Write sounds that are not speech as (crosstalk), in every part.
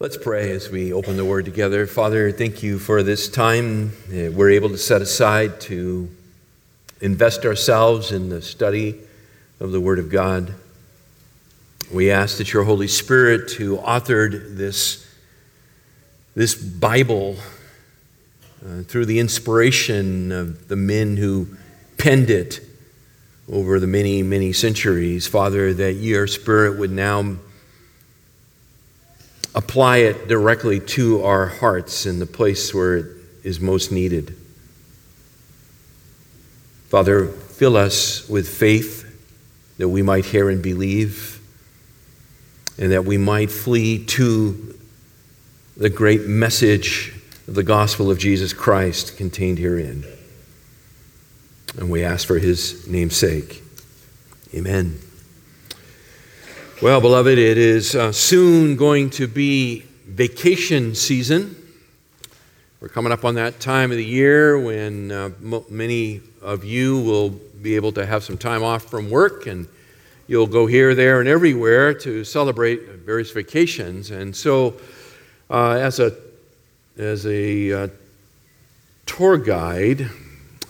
Let's pray as we open the word together. Father, thank you for this time we're able to set aside to invest ourselves in the study of the Word of God. We ask that your Holy Spirit, who authored this, this Bible uh, through the inspiration of the men who penned it over the many, many centuries, Father, that your Spirit would now apply it directly to our hearts in the place where it is most needed. Father, fill us with faith that we might hear and believe, and that we might flee to the great message of the gospel of Jesus Christ contained herein. And we ask for his name's sake. Amen. Well, beloved, it is uh, soon going to be vacation season. We're coming up on that time of the year when uh, m- many of you will be able to have some time off from work and you'll go here, there, and everywhere to celebrate various vacations. And so, uh, as a, as a uh, tour guide,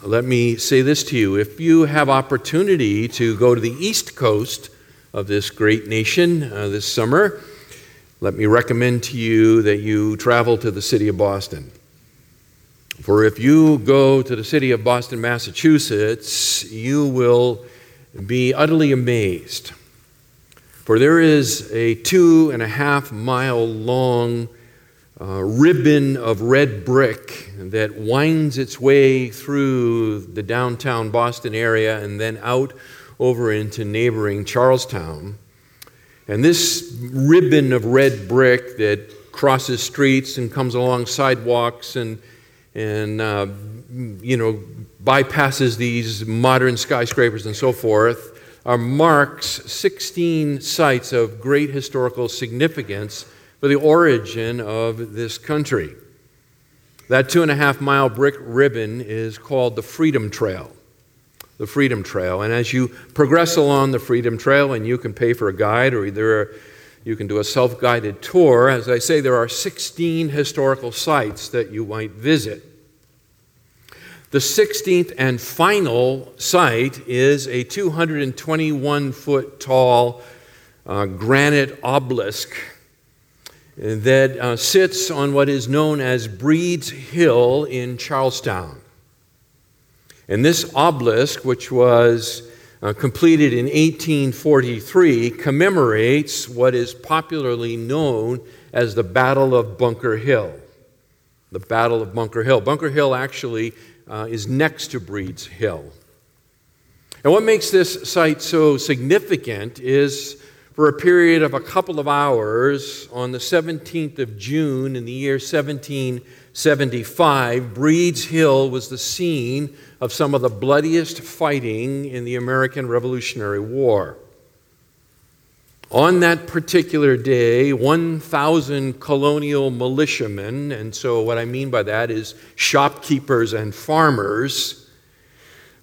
let me say this to you. If you have opportunity to go to the East Coast, of this great nation uh, this summer, let me recommend to you that you travel to the city of Boston. For if you go to the city of Boston, Massachusetts, you will be utterly amazed. For there is a two and a half mile long uh, ribbon of red brick that winds its way through the downtown Boston area and then out over into neighboring Charlestown. And this ribbon of red brick that crosses streets and comes along sidewalks and, and uh, you know, bypasses these modern skyscrapers and so forth, are marks 16 sites of great historical significance for the origin of this country. That two and a half mile brick ribbon is called the Freedom Trail the Freedom Trail. And as you progress along the Freedom Trail, and you can pay for a guide or either you can do a self guided tour, as I say, there are 16 historical sites that you might visit. The 16th and final site is a 221 foot tall uh, granite obelisk that uh, sits on what is known as Breed's Hill in Charlestown. And this obelisk, which was uh, completed in 1843, commemorates what is popularly known as the Battle of Bunker Hill. The Battle of Bunker Hill. Bunker Hill actually uh, is next to Breed's Hill. And what makes this site so significant is for a period of a couple of hours on the 17th of June in the year 1775, Breed's Hill was the scene of some of the bloodiest fighting in the American Revolutionary War. On that particular day, 1,000 colonial militiamen, and so what I mean by that is shopkeepers and farmers,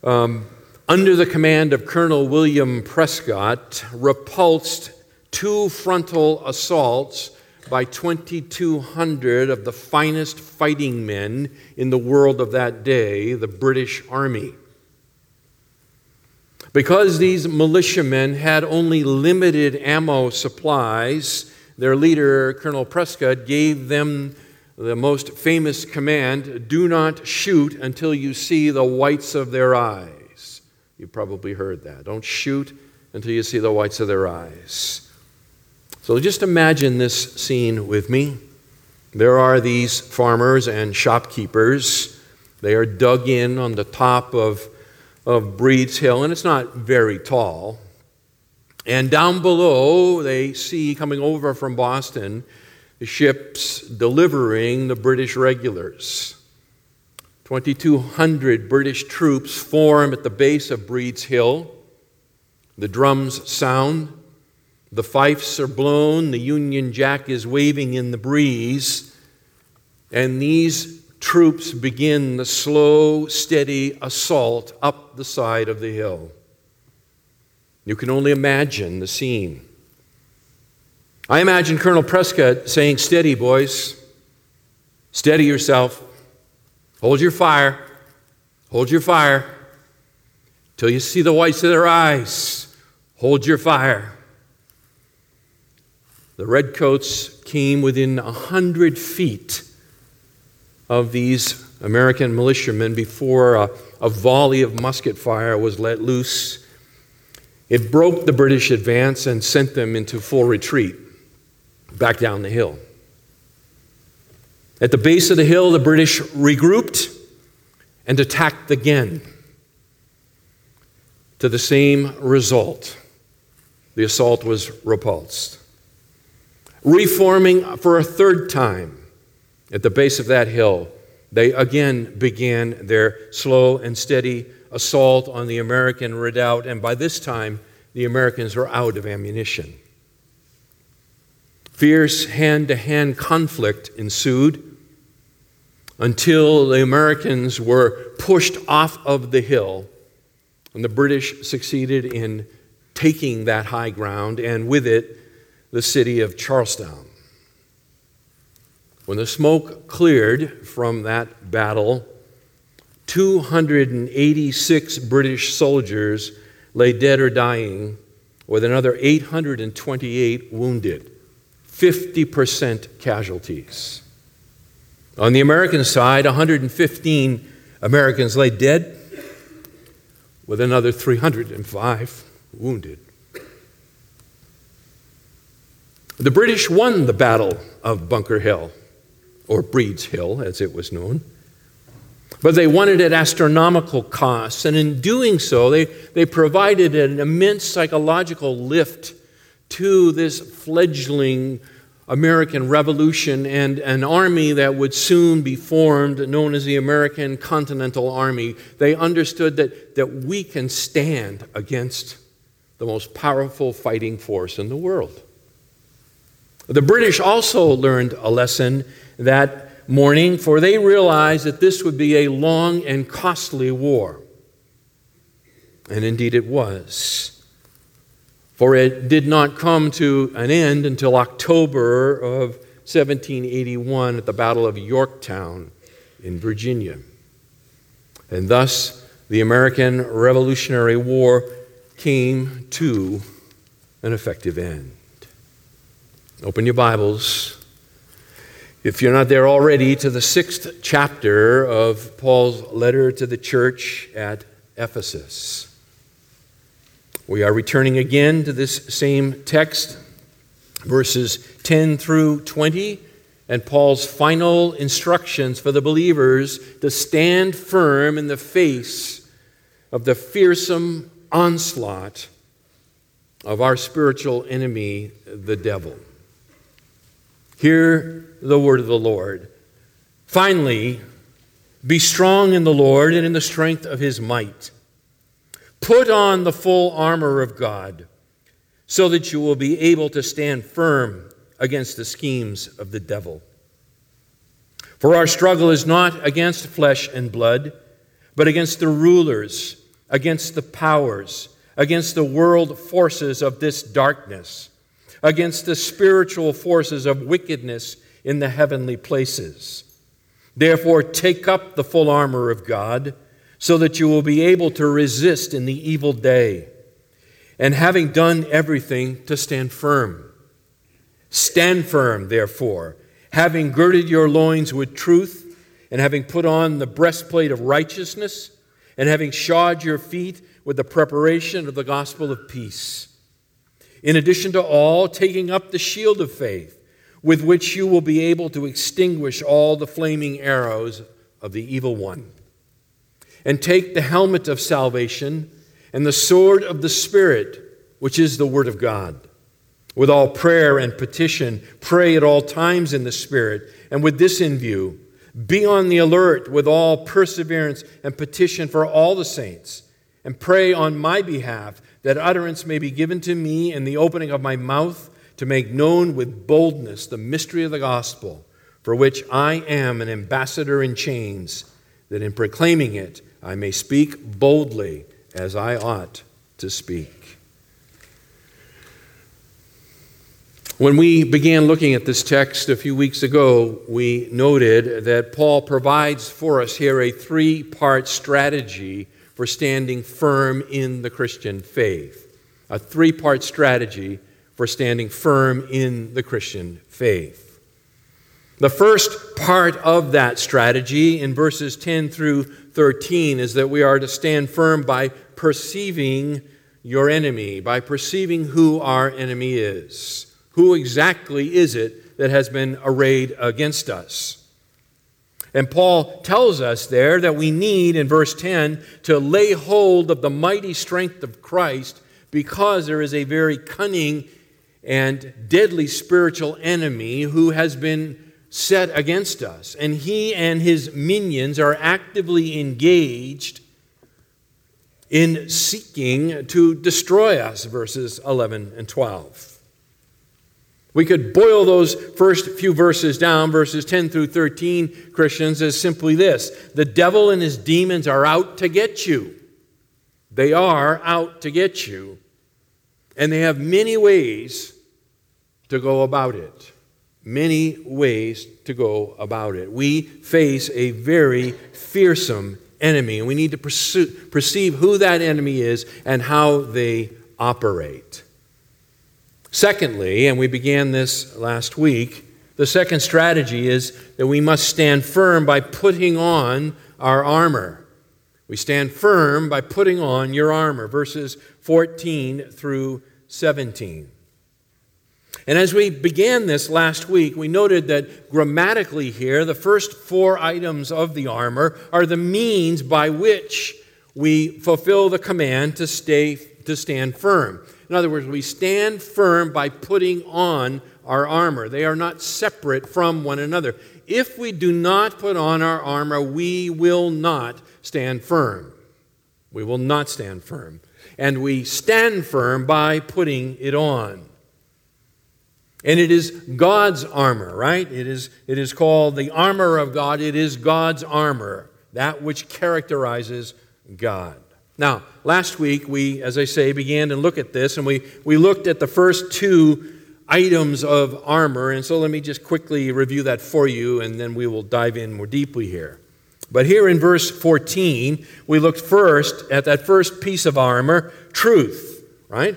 um, under the command of Colonel William Prescott, repulsed two frontal assaults by 2,200 of the finest fighting men in the world of that day, the British Army. Because these militiamen had only limited ammo supplies, their leader, Colonel Prescott, gave them the most famous command do not shoot until you see the whites of their eyes. You probably heard that. Don't shoot until you see the whites of their eyes. So just imagine this scene with me. There are these farmers and shopkeepers. They are dug in on the top of, of Breed's Hill, and it's not very tall. And down below, they see coming over from Boston the ships delivering the British regulars. 2,200 British troops form at the base of Breed's Hill. The drums sound. The fifes are blown, the Union Jack is waving in the breeze, and these troops begin the slow, steady assault up the side of the hill. You can only imagine the scene. I imagine Colonel Prescott saying, Steady, boys. Steady yourself. Hold your fire. Hold your fire. Till you see the whites of their eyes. Hold your fire. The redcoats came within a hundred feet of these American militiamen before a, a volley of musket fire was let loose. It broke the British advance and sent them into full retreat back down the hill. At the base of the hill, the British regrouped and attacked again. To the same result, the assault was repulsed. Reforming for a third time at the base of that hill, they again began their slow and steady assault on the American redoubt, and by this time, the Americans were out of ammunition. Fierce hand to hand conflict ensued until the Americans were pushed off of the hill, and the British succeeded in taking that high ground, and with it, the city of Charlestown. When the smoke cleared from that battle, 286 British soldiers lay dead or dying, with another 828 wounded, 50% casualties. On the American side, 115 Americans lay dead, with another 305 wounded. The British won the Battle of Bunker Hill or Breed's Hill, as it was known. But they won it at astronomical costs, and in doing so, they, they provided an immense psychological lift to this fledgling American Revolution and an army that would soon be formed, known as the American Continental Army. They understood that, that we can stand against the most powerful fighting force in the world. The British also learned a lesson that morning, for they realized that this would be a long and costly war. And indeed it was. For it did not come to an end until October of 1781 at the Battle of Yorktown in Virginia. And thus, the American Revolutionary War came to an effective end. Open your Bibles if you're not there already, to the sixth chapter of Paul's letter to the church at Ephesus. We are returning again to this same text, verses 10 through 20, and Paul's final instructions for the believers to stand firm in the face of the fearsome onslaught of our spiritual enemy, the devil. Hear the word of the Lord. Finally, be strong in the Lord and in the strength of his might. Put on the full armor of God so that you will be able to stand firm against the schemes of the devil. For our struggle is not against flesh and blood, but against the rulers, against the powers, against the world forces of this darkness against the spiritual forces of wickedness in the heavenly places. Therefore, take up the full armor of God so that you will be able to resist in the evil day, and having done everything, to stand firm. Stand firm, therefore, having girded your loins with truth, and having put on the breastplate of righteousness, and having shod your feet with the preparation of the gospel of peace. In addition to all, taking up the shield of faith, with which you will be able to extinguish all the flaming arrows of the evil one. And take the helmet of salvation and the sword of the Spirit, which is the Word of God. With all prayer and petition, pray at all times in the Spirit, and with this in view, be on the alert with all perseverance and petition for all the saints, and pray on my behalf that utterance may be given to me in the opening of my mouth to make known with boldness the mystery of the gospel, for which I am an ambassador in chains, that in proclaiming it I may speak boldly as I ought to speak. When we began looking at this text a few weeks ago, we noted that Paul provides for us here a three part strategy for standing firm in the Christian faith. A three part strategy for standing firm in the Christian faith. The first part of that strategy in verses 10 through 13 is that we are to stand firm by perceiving your enemy, by perceiving who our enemy is. Who exactly is it that has been arrayed against us? And Paul tells us there that we need, in verse 10, to lay hold of the mighty strength of Christ because there is a very cunning and deadly spiritual enemy who has been set against us. And he and his minions are actively engaged in seeking to destroy us, verses 11 and 12. We could boil those first few verses down, verses 10 through 13, Christians, as simply this The devil and his demons are out to get you. They are out to get you. And they have many ways to go about it. Many ways to go about it. We face a very fearsome enemy, and we need to pursue, perceive who that enemy is and how they operate. Secondly, and we began this last week, the second strategy is that we must stand firm by putting on our armor. We stand firm by putting on your armor, verses 14 through 17. And as we began this last week, we noted that grammatically here, the first four items of the armor are the means by which we fulfill the command to, stay, to stand firm. In other words, we stand firm by putting on our armor. They are not separate from one another. If we do not put on our armor, we will not stand firm. We will not stand firm. And we stand firm by putting it on. And it is God's armor, right? It is, it is called the armor of God. It is God's armor, that which characterizes God. Now, last week we, as I say, began to look at this, and we, we looked at the first two items of armor. And so let me just quickly review that for you, and then we will dive in more deeply here. But here in verse 14, we looked first at that first piece of armor, truth, right?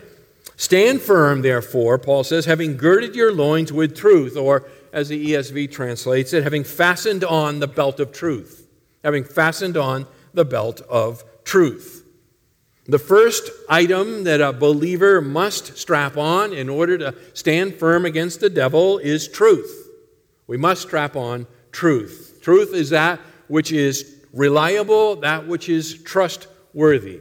Stand firm, therefore, Paul says, having girded your loins with truth, or as the ESV translates it, having fastened on the belt of truth. Having fastened on the belt of truth. The first item that a believer must strap on in order to stand firm against the devil is truth. We must strap on truth. Truth is that which is reliable, that which is trustworthy.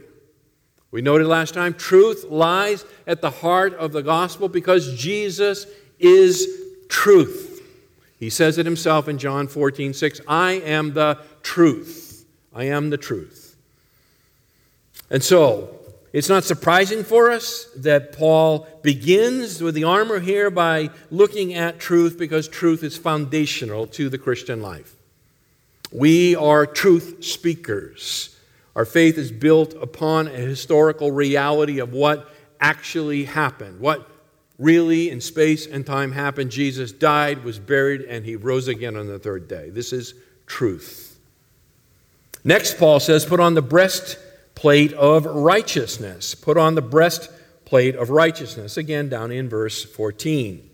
We noted last time truth lies at the heart of the gospel because Jesus is truth. He says it himself in John 14, 6 I am the truth. I am the truth. And so, it's not surprising for us that Paul begins with the armor here by looking at truth because truth is foundational to the Christian life. We are truth speakers. Our faith is built upon a historical reality of what actually happened, what really in space and time happened. Jesus died, was buried, and he rose again on the third day. This is truth. Next, Paul says, put on the breast plate of righteousness. Put on the breastplate of righteousness. Again, down in verse 14.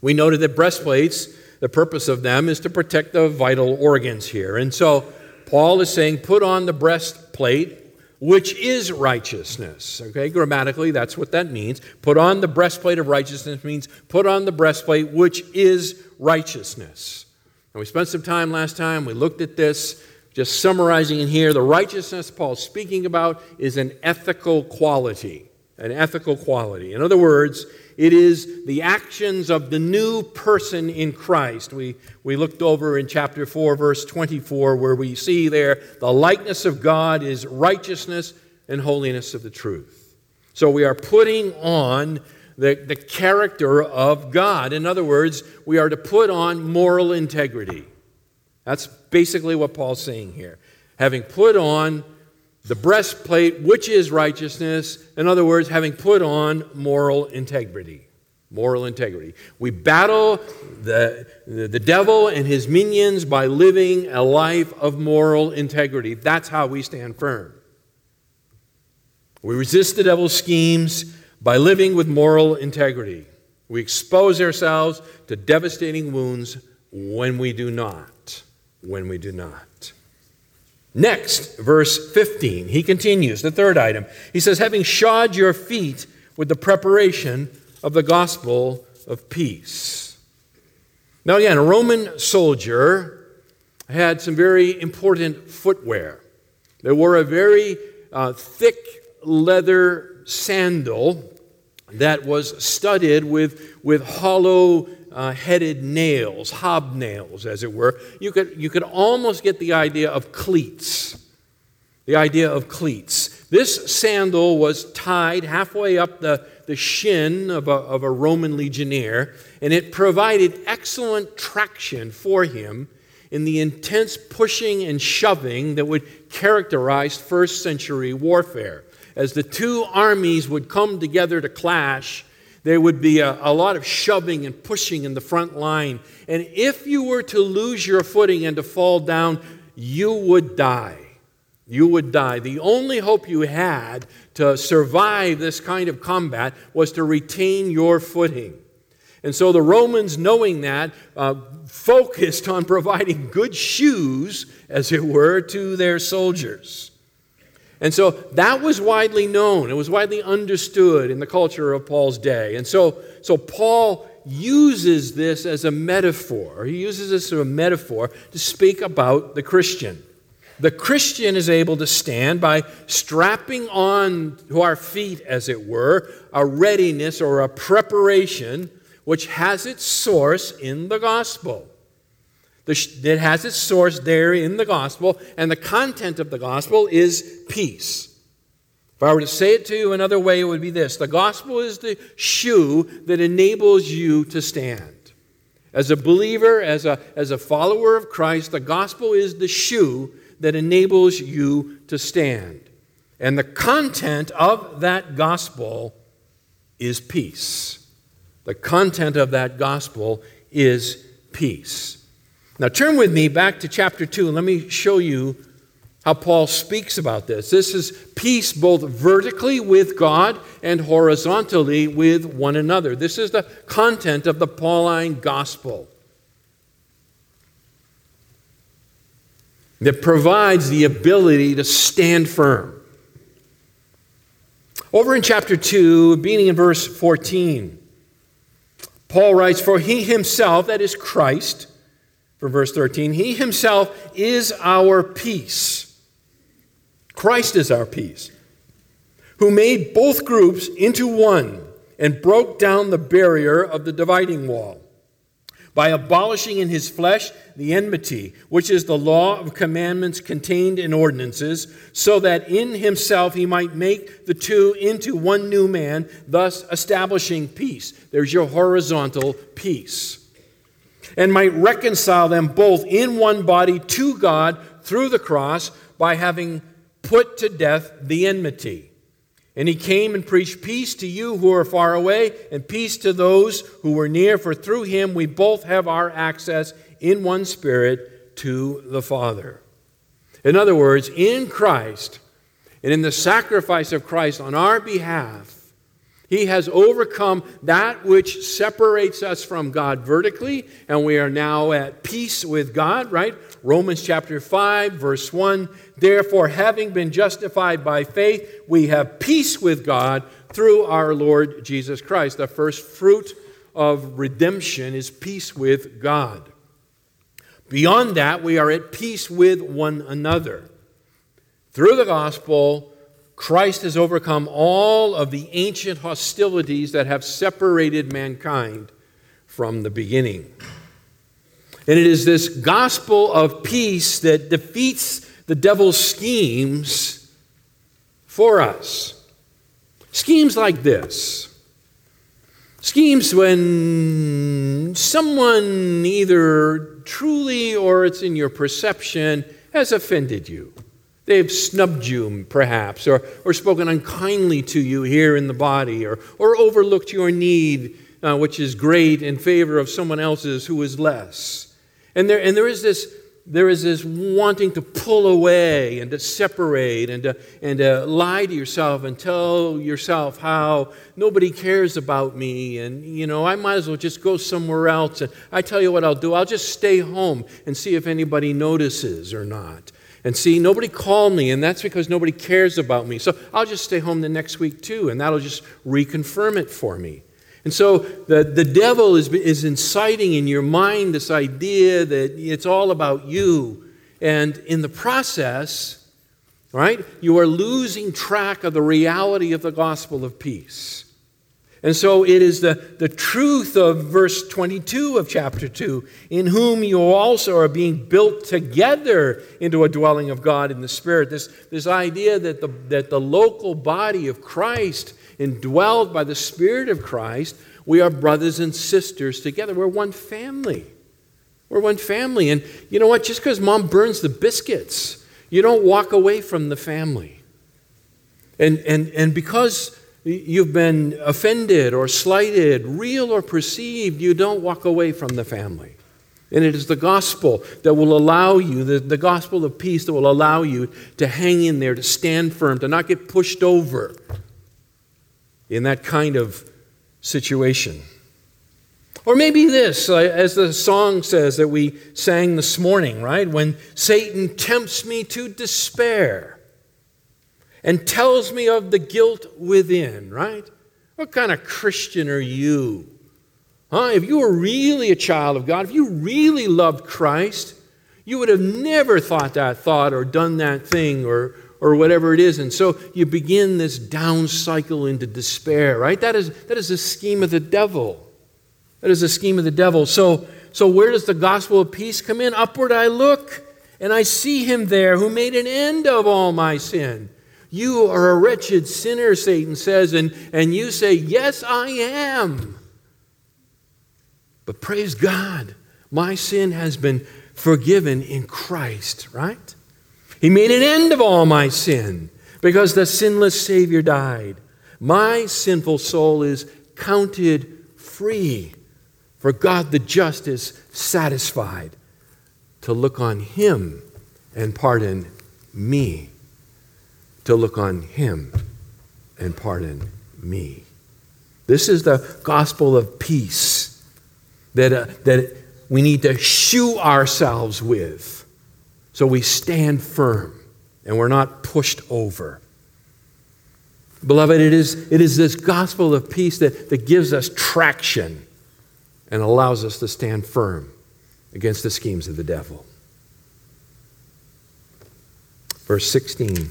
We noted that breastplates, the purpose of them is to protect the vital organs here. And so Paul is saying, put on the breastplate, which is righteousness. Okay, grammatically, that's what that means. Put on the breastplate of righteousness means put on the breastplate, which is righteousness. And we spent some time last time, we looked at this. Just summarizing in here, the righteousness Paul's speaking about is an ethical quality. An ethical quality. In other words, it is the actions of the new person in Christ. We, we looked over in chapter 4, verse 24, where we see there the likeness of God is righteousness and holiness of the truth. So we are putting on the, the character of God. In other words, we are to put on moral integrity. That's basically what Paul's saying here. Having put on the breastplate, which is righteousness, in other words, having put on moral integrity. moral integrity. We battle the, the, devil and his minions by living a life of moral integrity. That's how we stand firm. We resist the devil's schemes by living with moral integrity. We expose ourselves to devastating wounds when we do not. When we do not. Next, verse 15, he continues, the third item. He says, having shod your feet with the preparation of the gospel of peace. Now, again, a Roman soldier had some very important footwear. They wore a very uh, thick leather sandal that was studded with, with hollow uh, headed nails, hobnails, as it were. You could, you could almost get the idea of cleats. The idea of cleats. This sandal was tied halfway up the, the shin of a, of a Roman legionnaire, and it provided excellent traction for him in the intense pushing and shoving that would characterize first century warfare. As the two armies would come together to clash, there would be a, a, lot of shoving and pushing in the front line. And if you were to lose your footing and to fall down, you would die. You would die. The only hope you had to survive this kind of combat was to retain your footing. And so the Romans, knowing that, uh, focused on providing good shoes, as it were, to their soldiers. And so that was widely known. It was widely understood in the culture of Paul's day. And so, so Paul uses this as a metaphor. He uses this as a metaphor to speak about the Christian. The Christian is able to stand by strapping on to our feet, as it were, a readiness or a preparation which has its source in the gospel. It has its source there in the gospel, and the content of the gospel is peace. If I were to say it to you another way, it would be this the gospel is the shoe that enables you to stand. As a believer, as a, as a follower of Christ, the gospel is the shoe that enables you to stand. And the content of that gospel is peace. The content of that gospel is peace. Now, turn with me back to chapter 2 and let me show you how Paul speaks about this. This is peace both vertically with God and horizontally with one another. This is the content of the Pauline gospel that provides the ability to stand firm. Over in chapter 2, beginning in verse 14, Paul writes, For he himself, that is Christ, from verse 13. He himself is our peace. Christ is our peace, who made both groups into one and broke down the barrier of the dividing wall by abolishing in his flesh the enmity, which is the law of commandments contained in ordinances, so that in himself he might make the two into one new man, thus establishing peace. There's your horizontal peace and might reconcile them both in one body to God through the cross by having put to death the enmity. And he came and preached peace to you who are far away and peace to those who were near, for through him we both have our access in one spirit to the Father. In other words, in Christ and in the sacrifice of Christ on our behalf, he has overcome that which separates us from God vertically, and we are now at peace with God, right? Romans chapter 5, verse 1. Therefore, having been justified by faith, we have peace with God through our Lord Jesus Christ. The first fruit of redemption is peace with God. Beyond that, we are at peace with one another. Through the gospel, Christ has overcome all of the ancient hostilities that have separated mankind from the beginning. And it is this gospel of peace that defeats the devil's schemes for us. Schemes like this schemes when someone either truly or it's in your perception has offended you. They've snubbed you, perhaps, or, or spoken unkindly to you here in the body, or, or overlooked your need uh, which is great, in favor of someone else's who is less. And there, and there is this there is this wanting to pull away and to separate and to, and to lie to yourself and tell yourself how nobody cares about me and you know i might as well just go somewhere else. And i tell you what i'll do. I'll just stay home and see if anybody notices or not and see nobody called me and that's because nobody cares about me so i'll just stay home the next week too and that'll just reconfirm it for me and so the, the devil is, is inciting in your mind this idea that it's all about you. And in the process, right, you are losing track of the reality of the gospel of peace. And so it is the, the truth of verse 22 of chapter 2 in whom you also are being built together into a dwelling of God in the Spirit. This, this idea that the, that the local body of Christ indwelled by the Spirit of Christ, we are brothers and sisters together. We're one family. We're one family. And you know what? Just because mom burns the biscuits, you don't walk away from the family. And, and, and because you've been offended or slighted, real or perceived, you don't walk away from the family. And it is the gospel that will allow you, the, the gospel of peace that will allow you to hang in there, to stand firm, to not get pushed over in that kind of situation. Or maybe this, uh, as the song says that we sang this morning, right? When Satan tempts me to despair and tells me of the guilt within, right? What kind of Christian are you? Huh? If you were really a child of God, if you really loved Christ, you would have never thought that thought or done that thing or, or whatever it is. And so you begin this down cycle into despair, right? That is, that is a scheme of the devil. That is a scheme of the devil. So, so where does the gospel of peace come in? Upward I look, and I see him there who made an end of all my sin. You are a wretched sinner, Satan says, and, and you say, Yes, I am. But praise God, my sin has been forgiven in Christ, right? He made an end of all my sin because the sinless Savior died. My sinful soul is counted free, for God the just is satisfied to look on Him and pardon me. To look on Him and pardon me. This is the gospel of peace that, uh, that we need to shoe ourselves with so we stand firm and we're not pushed over. Beloved, it is, it is this gospel of peace that, that gives us traction and allows us to stand firm against the schemes of the devil. Verse 16.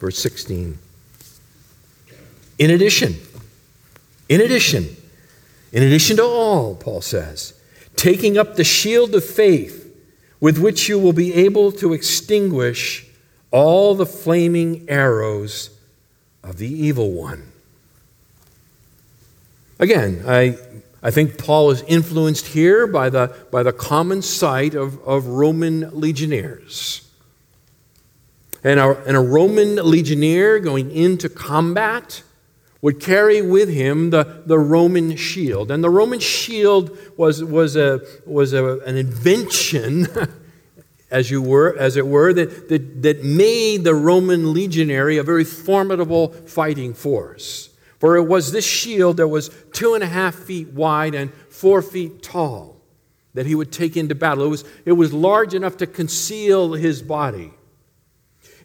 Verse 16. In addition, in addition, in addition to all, Paul says, taking up the shield of faith with which you will be able to extinguish all the flaming arrows of the evil one. Again, I, I think Paul is influenced here by the, by the common sight of, of Roman legionnaires. And a, and a Roman legionnaire going into combat would carry with him the, the Roman shield. And the Roman shield was, was, a, was a, an invention, (laughs) as, you were, as it were, that, that, that made the Roman legionary a very formidable fighting force. For it was this shield that was two and a half feet wide and four feet tall that he would take into battle. It was, it was large enough to conceal his body.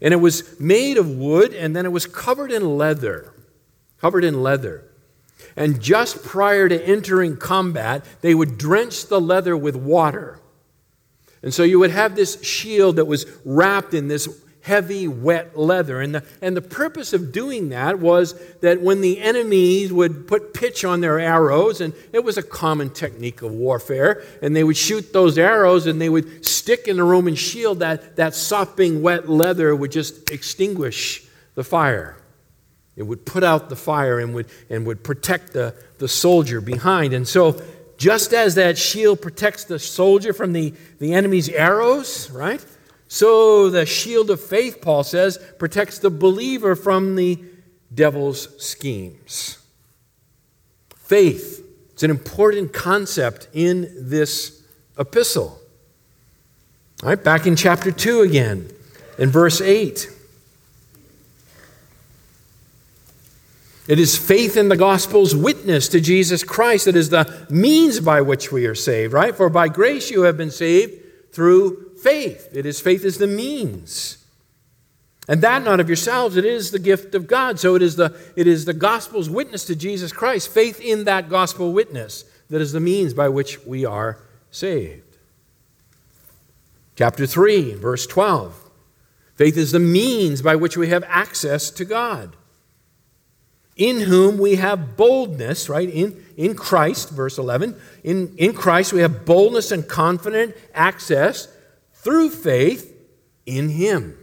And it was made of wood, and then it was covered in leather covered in leather. And just prior to entering combat, they would drench the leather with water. And so you would have this shield that was wrapped in this heavy, wet leather. And the, and the purpose of doing that was that when the enemies would put pitch on their arrows, and it was a common technique of warfare, and they would shoot those arrows and they would stick in the Roman shield, that, that sopping, wet leather would just extinguish the fire. It would put out the fire and would, and would protect the, the soldier behind. And so, just as that shield protects the soldier from the, the enemy's arrows, right? So the shield of faith, Paul says, protects the believer from the devil's schemes. Faith. It's an important concept in this epistle. All right, back in chapter 2 again, in verse 8. It is faith in the gospel's witness to Jesus Christ that is the means by which we are saved, right? For by grace you have been saved through faith. It is faith is the means. And that not of yourselves, it is the gift of God. So it is the, it is the gospel's witness to Jesus Christ, faith in that gospel witness, that is the means by which we are saved. Chapter 3, verse 12. Faith is the means by which we have access to God in whom we have boldness, right? In, in Christ, verse 11. In, in Christ, we have boldness and confident access through faith in Him.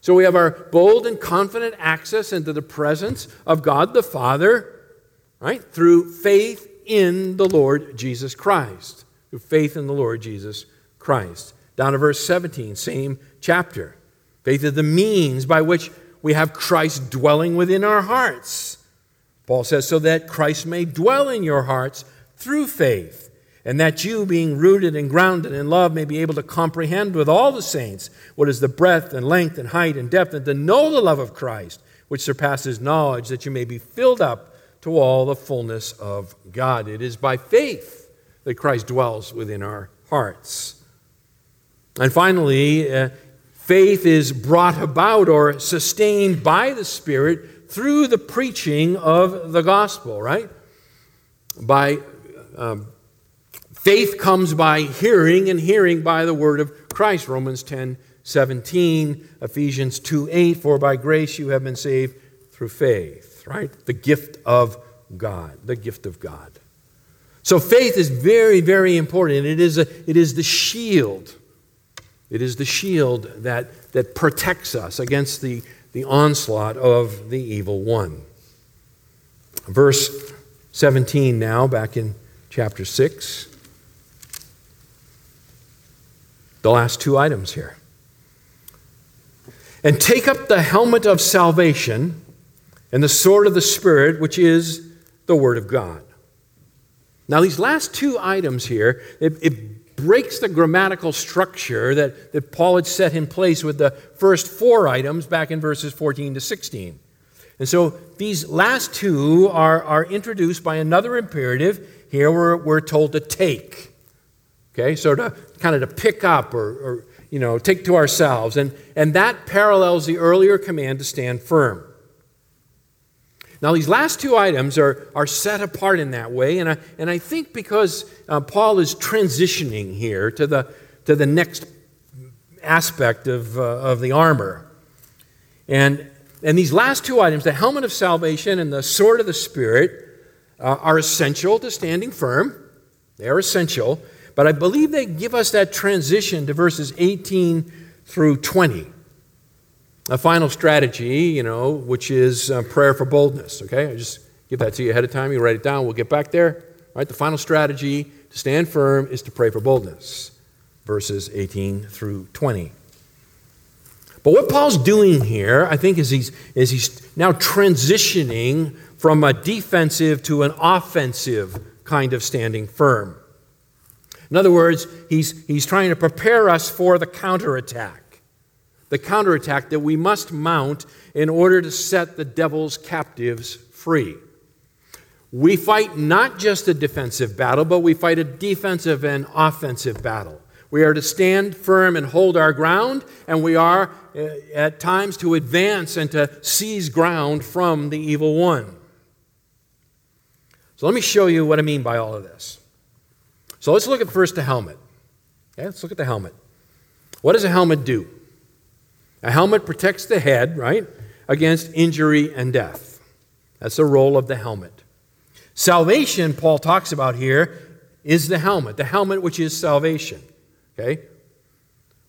So we have our bold and confident access into the presence of God the Father, right? Through faith in the Lord Jesus Christ. Through faith in the Lord Jesus Christ. Down to verse 17, same chapter. Faith is the means by which we have Christ dwelling within our hearts. Paul says, so that Christ may dwell in your hearts through faith, and that you, being rooted and grounded in love, may be able to comprehend with all the saints what is the breadth and length and height and depth, and to know the love of Christ, which surpasses knowledge, that you may be filled up to all the fullness of God. It is by faith that Christ dwells within our hearts. And finally, uh, Faith is brought about or sustained by the Spirit through the preaching of the gospel, right? By um, faith comes by hearing, and hearing by the word of Christ. Romans 10 17, Ephesians 2 8, for by grace you have been saved through faith, right? The gift of God, the gift of God. So faith is very, very important. It is, a, it is the shield it is the shield that, that protects us against the, the onslaught of the evil one. Verse 17 now, back in chapter 6. The last two items here. And take up the helmet of salvation and the sword of the Spirit, which is the Word of God. Now, these last two items here, it, it breaks the grammatical structure that, that Paul had set in place with the first four items back in verses 14 to 16. And so these last two are, are introduced by another imperative. Here we're, we're told to take. Okay, so to kind of to pick up or, or you know, take to ourselves. And, and that parallels the earlier command to stand firm. Now, these last two items are, are set apart in that way, and I, and I think because uh, Paul is transitioning here to the, to the next aspect of, uh, of the armor. And, and these last two items, the helmet of salvation and the sword of the Spirit, uh, are essential to standing firm. They are essential, but I believe they give us that transition to verses 18 through 20 a final strategy, you know, which is uh, prayer for boldness. Okay, I just give that to you ahead of time. You write it down. We'll get back there. All right, the final strategy to stand firm is to pray for boldness. Verses 18 through 20. But what Paul's doing here, I think, is he's, is he's now transitioning from a defensive to an offensive kind of standing firm. In other words, he's, he's trying to prepare us for the counterattack the counterattack that we must mount in order to set the devil's captives free. We fight not just a defensive battle, but we fight a defensive and offensive battle. We are to stand firm and hold our ground, and we are uh, at times to advance and to seize ground from the evil one. So let me show you what I mean by all of this. So let's look at first the helmet. Okay, let's look at the helmet. What does a helmet do? A helmet protects the head, right, against injury and death. That's the role of the helmet. Salvation, Paul talks about here, is the helmet, the helmet which is salvation. Okay?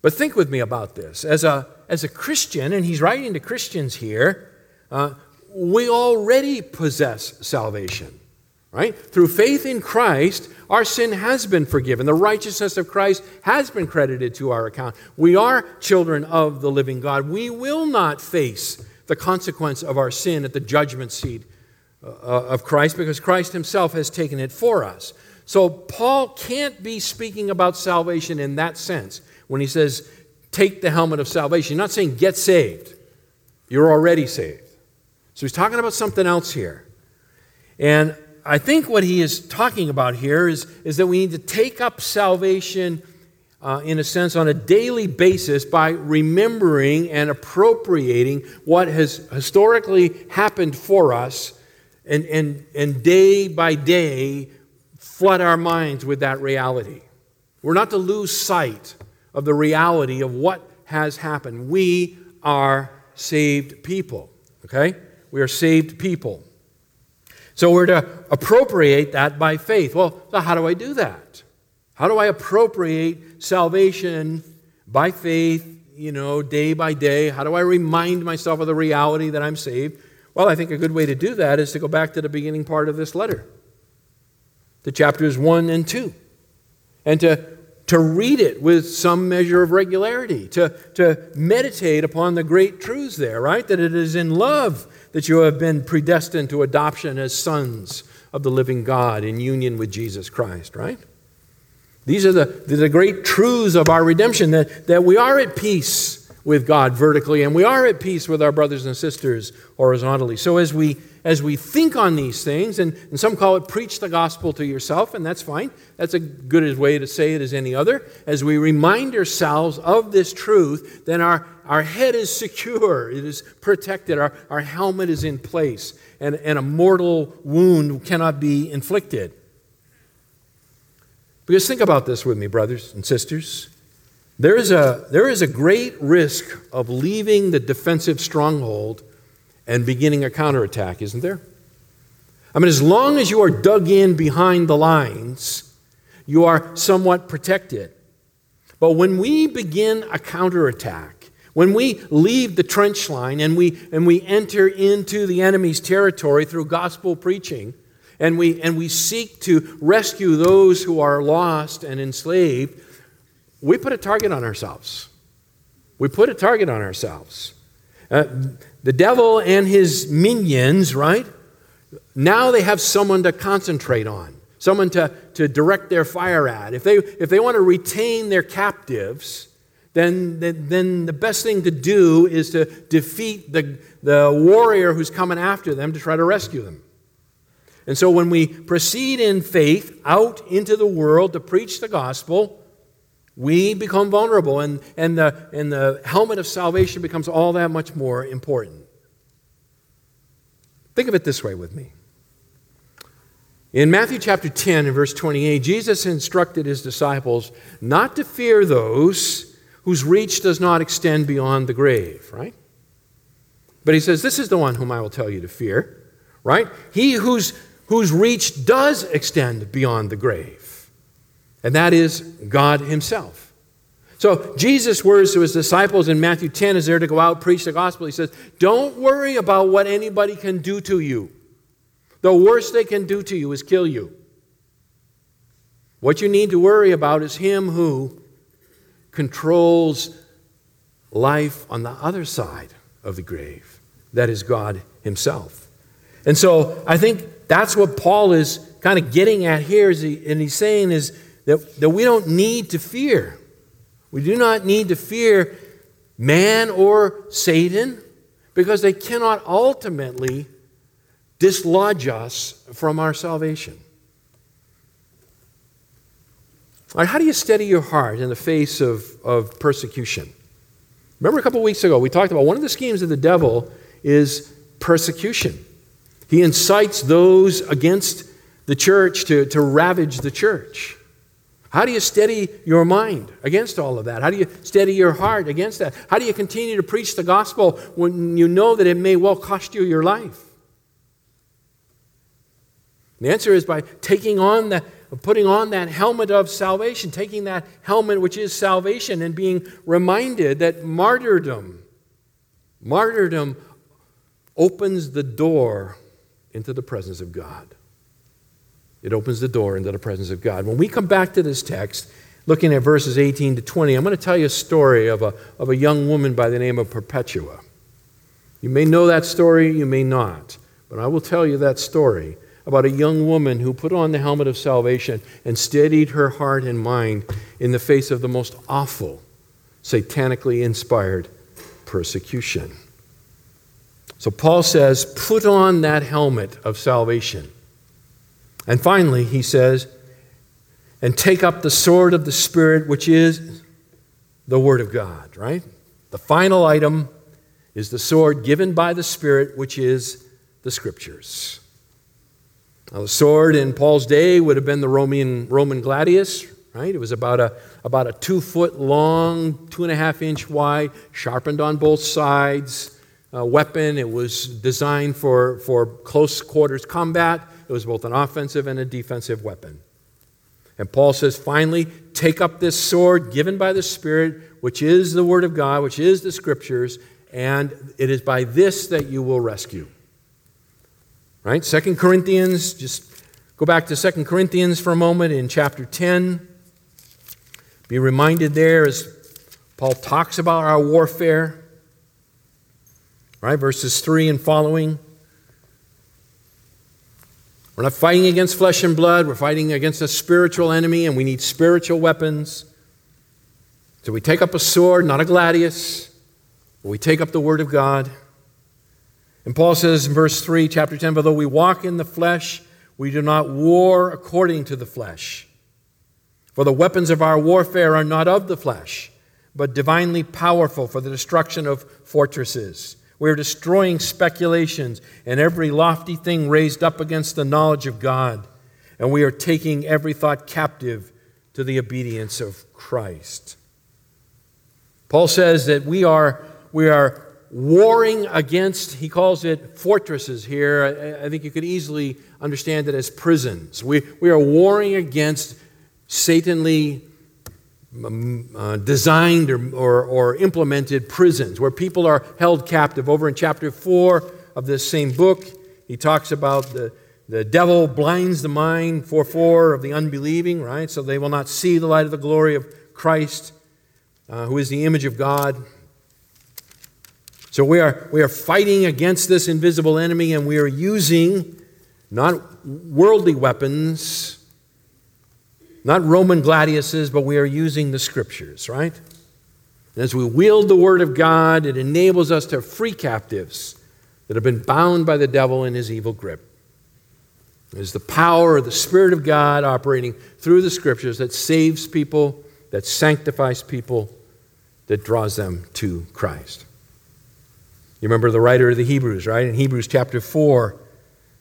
But think with me about this. As a, as a Christian, and he's writing to Christians here, uh, we already possess salvation right? Through faith in Christ, our sin has been forgiven. The righteousness of Christ has been credited to our account. We are children of the living God. We will not face the consequence of our sin at the judgment seat uh, of Christ because Christ himself has taken it for us. So Paul can't be speaking about salvation in that sense when he says, take the helmet of salvation. He's not saying get saved, you're already saved. So he's talking about something else here. And I think what he is talking about here is, is that we need to take up salvation uh, in a sense, on a daily basis by remembering and appropriating what has historically happened for us and, and, and day by day flood our minds with that reality. We're not to lose sight of the reality of what has happened. We are saved people, okay? We are saved people. So we're to appropriate that by faith. Well, so how do I do that? How do I appropriate salvation by faith, you know, day by day? How do I remind myself of the reality that I'm saved? Well, I think a good way to do that is to go back to the beginning part of this letter, to chapters 1 and 2, and to, to read it with some measure of regularity, to, to meditate upon the great truths there, right? That it is in love that you have been predestined to adoption as sons of the living God in union with Jesus Christ, right? These are the, the great truths of our redemption that, that we are at peace with God vertically and we are at peace with our brothers and sisters horizontally. So as we as we think on these things, and, and some call it preach the gospel to yourself, and that's fine. That's a good way to say it as any other. As we remind ourselves of this truth, then our, our head is secure, it is protected, our, our helmet is in place, and, and a mortal wound cannot be inflicted. Because think about this with me, brothers and sisters. There is a, there is a great risk of leaving the defensive stronghold and beginning a counterattack, isn't there? I mean, as long as you are dug in behind the lines, you are somewhat protected. But when we begin a counterattack, when we leave the trench line and we, and we enter into the enemy's territory through gospel preaching, and we, and we seek to rescue those who are lost and enslaved, we put a target on ourselves. We put a target on ourselves. Uh, the devil and his minions, right? Now they have someone to concentrate on, someone to, to direct their fire at. If they, if they want to retain their captives, then, then the best thing to do is to defeat the, the warrior who's coming after them to try to rescue them. And so when we proceed in faith out into the world to preach the gospel, we become vulnerable, and, and, the, and the helmet of salvation becomes all that much more important. Think of it this way with me. In Matthew chapter 10 and verse 28, Jesus instructed his disciples not to fear those whose reach does not extend beyond the grave, right? But he says, This is the one whom I will tell you to fear, right? He whose whose reach does extend beyond the grave, and that is God Himself. So, Jesus' words to his disciples in Matthew 10 is there to go out, preach the gospel. He says, Don't worry about what anybody can do to you. The worst they can do to you is kill you. What you need to worry about is Him who controls life on the other side of the grave. That is God Himself. And so I think that's what Paul is kind of getting at here, he, and he's saying is that, that we don't need to fear. We do not need to fear man or Satan because they cannot ultimately dislodge us from our salvation. All right, how do you steady your heart in the face of, of persecution? Remember a couple weeks ago, we talked about one of the schemes of the devil is persecution. He incites those against the church to, to ravage the church. How do you steady your mind against all of that? How do you steady your heart against that? How do you continue to preach the gospel when you know that it may well cost you your life? The answer is by taking on the putting on that helmet of salvation, taking that helmet which is salvation and being reminded that martyrdom martyrdom opens the door into the presence of God. It opens the door into the presence of God. When we come back to this text, looking at verses 18 to 20, I'm going to tell you a story of a, of a young woman by the name of Perpetua. You may know that story, you may not. but I will tell you that story about a young woman who put on the helmet of salvation and steadied her heart and mind in the face of the most awful, satanically inspired persecution. So Paul says, put on that helmet of salvation. And finally, he says, and take up the sword of the Spirit, which is the Word of God, right? The final item is the sword given by the Spirit, which is the Scriptures. Now, the sword in Paul's day would have been the Roman, Roman gladius, right? It was about a, about a two foot long, two and a half inch wide, sharpened on both sides weapon. It was designed for, for close quarters combat. It was both an offensive and a defensive weapon. And Paul says, finally, take up this sword given by the Spirit, which is the Word of God, which is the Scriptures, and it is by this that you will rescue. Right? Second Corinthians, just go back to Second Corinthians for a moment in chapter 10. Be reminded there as Paul talks about our warfare. Right? Verses 3 and following. We're not fighting against flesh and blood. We're fighting against a spiritual enemy, and we need spiritual weapons. So we take up a sword, not a gladius, but we take up the Word of God. And Paul says in verse 3, chapter 10, although we walk in the flesh, we do not war according to the flesh. For the weapons of our warfare are not of the flesh, but divinely powerful for the destruction of fortresses. We are destroying speculations and every lofty thing raised up against the knowledge of God. And we are taking every thought captive to the obedience of Christ. Paul says that we are, we are warring against, he calls it fortresses here. I, I think you could easily understand it as prisons. We, we are warring against Satanly uh, designed or, or, or, implemented prisons where people are held captive. Over in chapter 4 of this same book, he talks about the, the devil blinds the mind, 4 4 of the unbelieving, right? So they will not see the light of the glory of Christ, uh, who is the image of God. So we are, we are fighting against this invisible enemy and we are using not worldly weapons not Roman gladiuses, but we are using the scriptures, right? And as we wield the word of God, it enables us to free captives that have been bound by the devil in his evil grip. It is the power of the Spirit of God operating through the scriptures that saves people, that sanctifies people, that draws them to Christ. You remember the writer of the Hebrews, right? In Hebrews chapter 4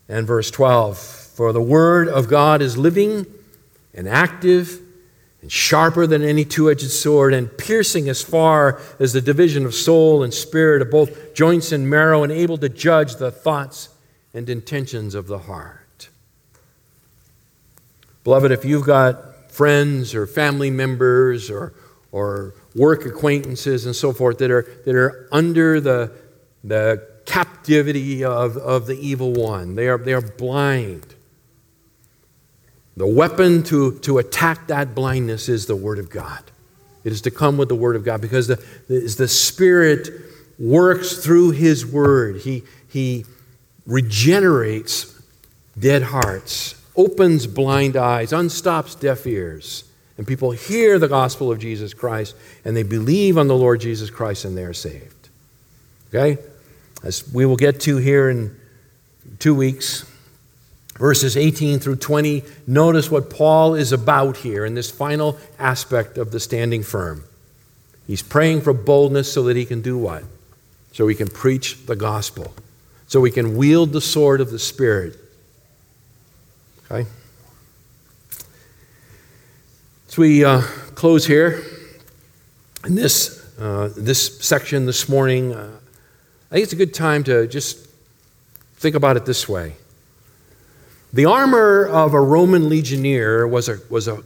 and verse 12 For the word of God is living and active and sharper than any two edged sword, and piercing as far as the division of soul and spirit, of both joints and marrow, and able to judge the thoughts and intentions of the heart. Beloved, if you've got friends or family members or, or work acquaintances and so forth that are, that are under the, the captivity of, of the evil one, they are, they are blind the weapon to, to attack that blindness is the Word of God. It is to come with the Word of God because the, the, the Spirit works through His Word. He, he regenerates dead hearts, opens blind eyes, unstops deaf ears. And people hear the gospel of Jesus Christ and they believe on the Lord Jesus Christ and they are saved. Okay? As we will get to here in two weeks, verses 18 through 20, notice what Paul is about here in this final aspect of the standing firm. He's praying for boldness so that he can do what? So he can preach the gospel, so he can wield the sword of the Spirit. Okay? So we uh, close here in this, uh, this section this morning. Uh, I think it's a good time to just think about it this way. The armor of a Roman legionnaire was a, was a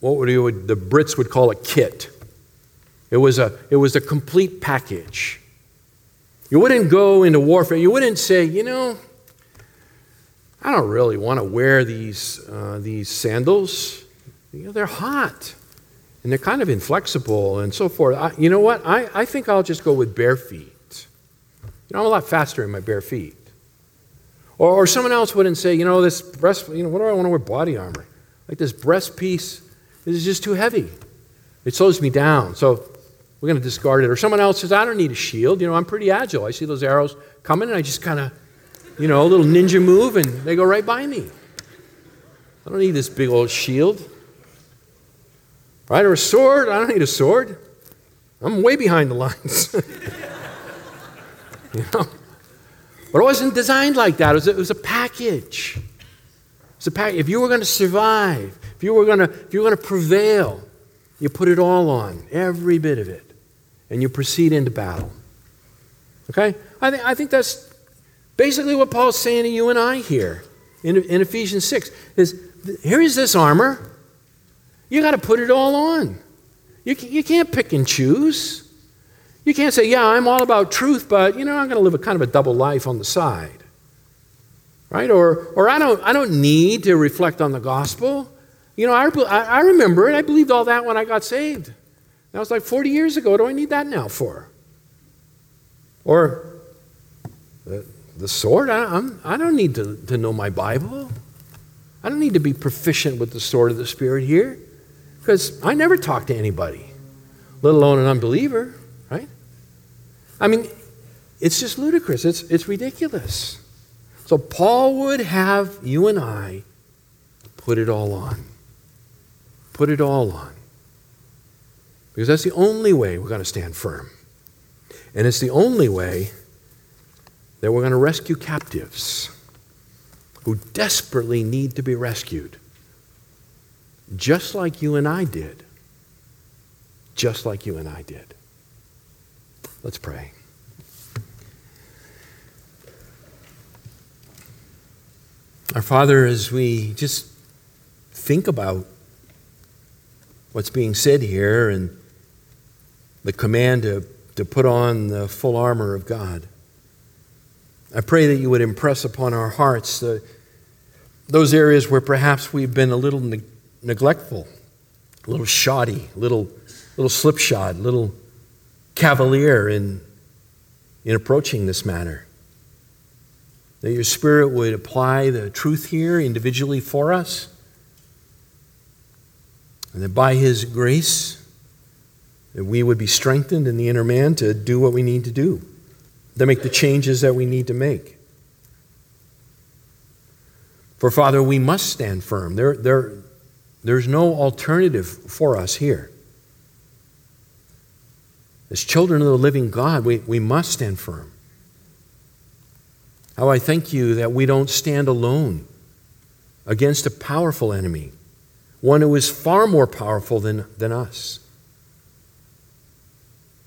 what would the Brits would call a kit. It was a, it was a complete package. You wouldn't go into warfare, you wouldn't say, you know, I don't really want to wear these, uh, these sandals. You know, they're hot and they're kind of inflexible and so forth. I, you know what? I, I think I'll just go with bare feet. You know, I'm a lot faster in my bare feet. Or, or someone else wouldn't say, you know, this breast, you know, what do I want to wear body armor? Like this breast piece this is just too heavy. It slows me down. So we're going to discard it. Or someone else says, I don't need a shield. You know, I'm pretty agile. I see those arrows coming and I just kind of, you know, a little ninja move and they go right by me. I don't need this big old shield. Right? Or a sword. I don't need a sword. I'm way behind the lines. (laughs) you know? But it wasn't designed like that. It was a, it was a package. It's a. If you were going to survive, if you were going to, if you were going to prevail, you put it all on, every bit of it, and you proceed into battle. Okay? I, th- I think that's basically what Paul's saying to you and I here in, in Ephesians 6 is here is this armor. You got to put it all on. You, you can't pick and choose. You can't say, yeah, I'm all about truth, but, you know, I'm going to live a kind of a double life on the side. Right? Or, or I, don't, I don't need to reflect on the gospel. You know, I, I remember it. I believed all that when I got saved. That was like 40 years ago. What do I need that now for? Or the, the sword? I, I'm, I don't need to, to know my Bible. I don't need to be proficient with the sword of the Spirit here because I never talk to anybody, let alone an unbeliever, right? I mean, it's just ludicrous. It's, it's ridiculous. So Paul would have you and I put it all on. Put it all on. Because that's the only way we're going to stand firm. And it's the only way that we're going to rescue captives who desperately need to be rescued. Just like you and I did. Just like you and I did. Let's pray. Our Father, as we just think about what's being said here and the command to, to put on the full armor of God, I pray that you would impress upon our hearts the, those areas where perhaps we've been a little ne- neglectful, a little shoddy, a little, little slipshod, a little cavalier in, in approaching this matter that your Spirit would apply the truth here individually for us, and that by His grace, that we would be strengthened in the inner man to do what we need to do, to make the changes that we need to make. For, Father, we must stand firm. There, there, there's no alternative for us here. As children of the living God, we, we must stand firm. How I thank you that we don't stand alone against a powerful enemy, one who is far more powerful than, than us.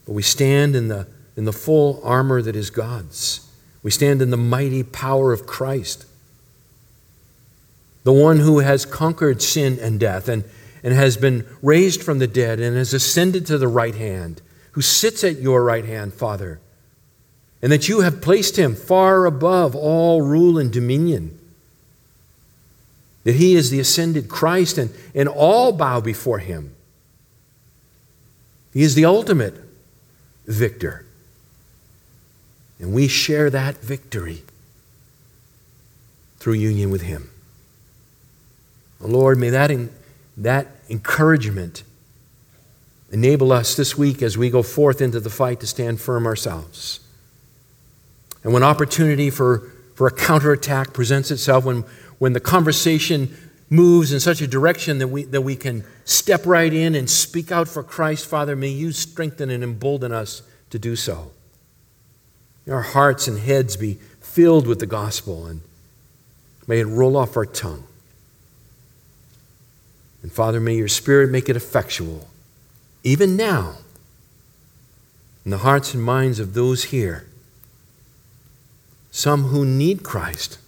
But we stand in the, in the full armor that is God's. We stand in the mighty power of Christ, the one who has conquered sin and death and, and has been raised from the dead and has ascended to the right hand, who sits at your right hand, Father and that you have placed him far above all rule and dominion. That he is the ascended Christ and, and all bow before him. He is the ultimate victor. And we share that victory through union with him. Lord, may that, in, that encouragement enable us this week as we go forth into the fight to stand firm ourselves. And when opportunity for, for a counterattack presents itself, when, when the conversation moves in such a direction that we, that we can step right in and speak out for Christ, Father, may you strengthen and embolden us to do so. May our hearts and heads be filled with the gospel, and may it roll off our tongue. And Father, may your Spirit make it effectual, even now, in the hearts and minds of those here some who need Christ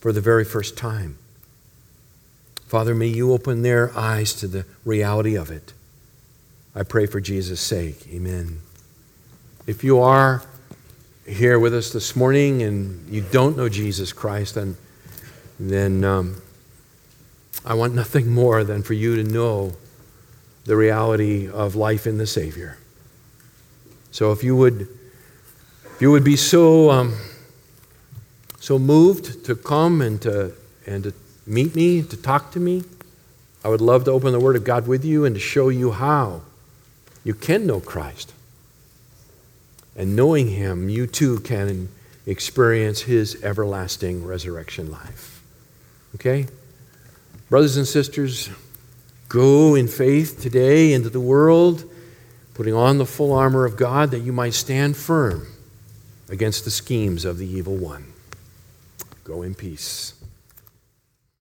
for the very first time. Father, may you open their eyes to the reality of it. I pray for Jesus' sake. Amen. If you are here with us this morning and you don't know Jesus Christ, then, then um, I want nothing more than for you to know the reality of life in the Savior. So if you would, if you would be so. Um, so moved to come and to, and to meet me, to talk to me, I would love to open the Word of God with you and to show you how you can know Christ. And knowing Him, you too can experience His everlasting resurrection life. Okay? Brothers and sisters, go in faith today into the world, putting on the full armor of God that you might stand firm against the schemes of the evil one. Go in peace.